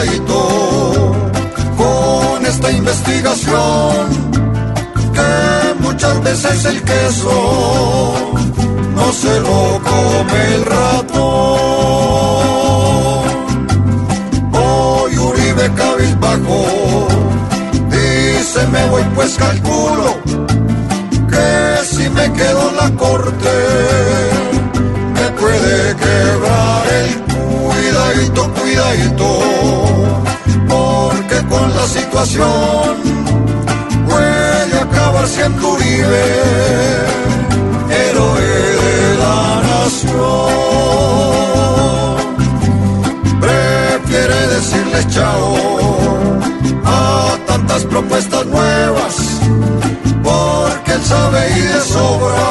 Cuidadito. Con esta investigación. Que muchas veces el queso no se lo come el ratón. Hoy Uribe cabizbajo. Dice me voy pues calculo que si me quedo en la corte me puede quebrar el cuidadito, cuidadito, puede acabar siendo Uribe, héroe de la nación. Prefiere decirle chao a tantas propuestas nuevas porque él sabe y de sobra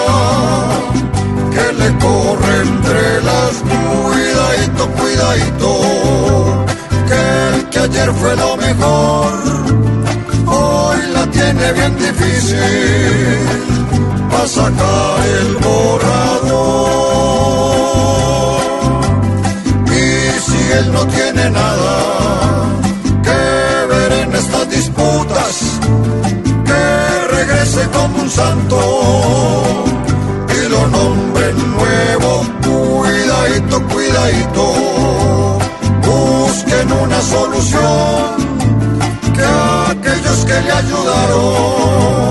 que le corre entre las cuidadito, cuidadito, que el que ayer fue lo mejor, la tiene bien difícil para sacar el borrador. Y si él no tiene nada que ver en estas disputas, que regrese como un santo y lo nombre nuevo. Cuidadito, cuidadito, busquen una solución le ayudaron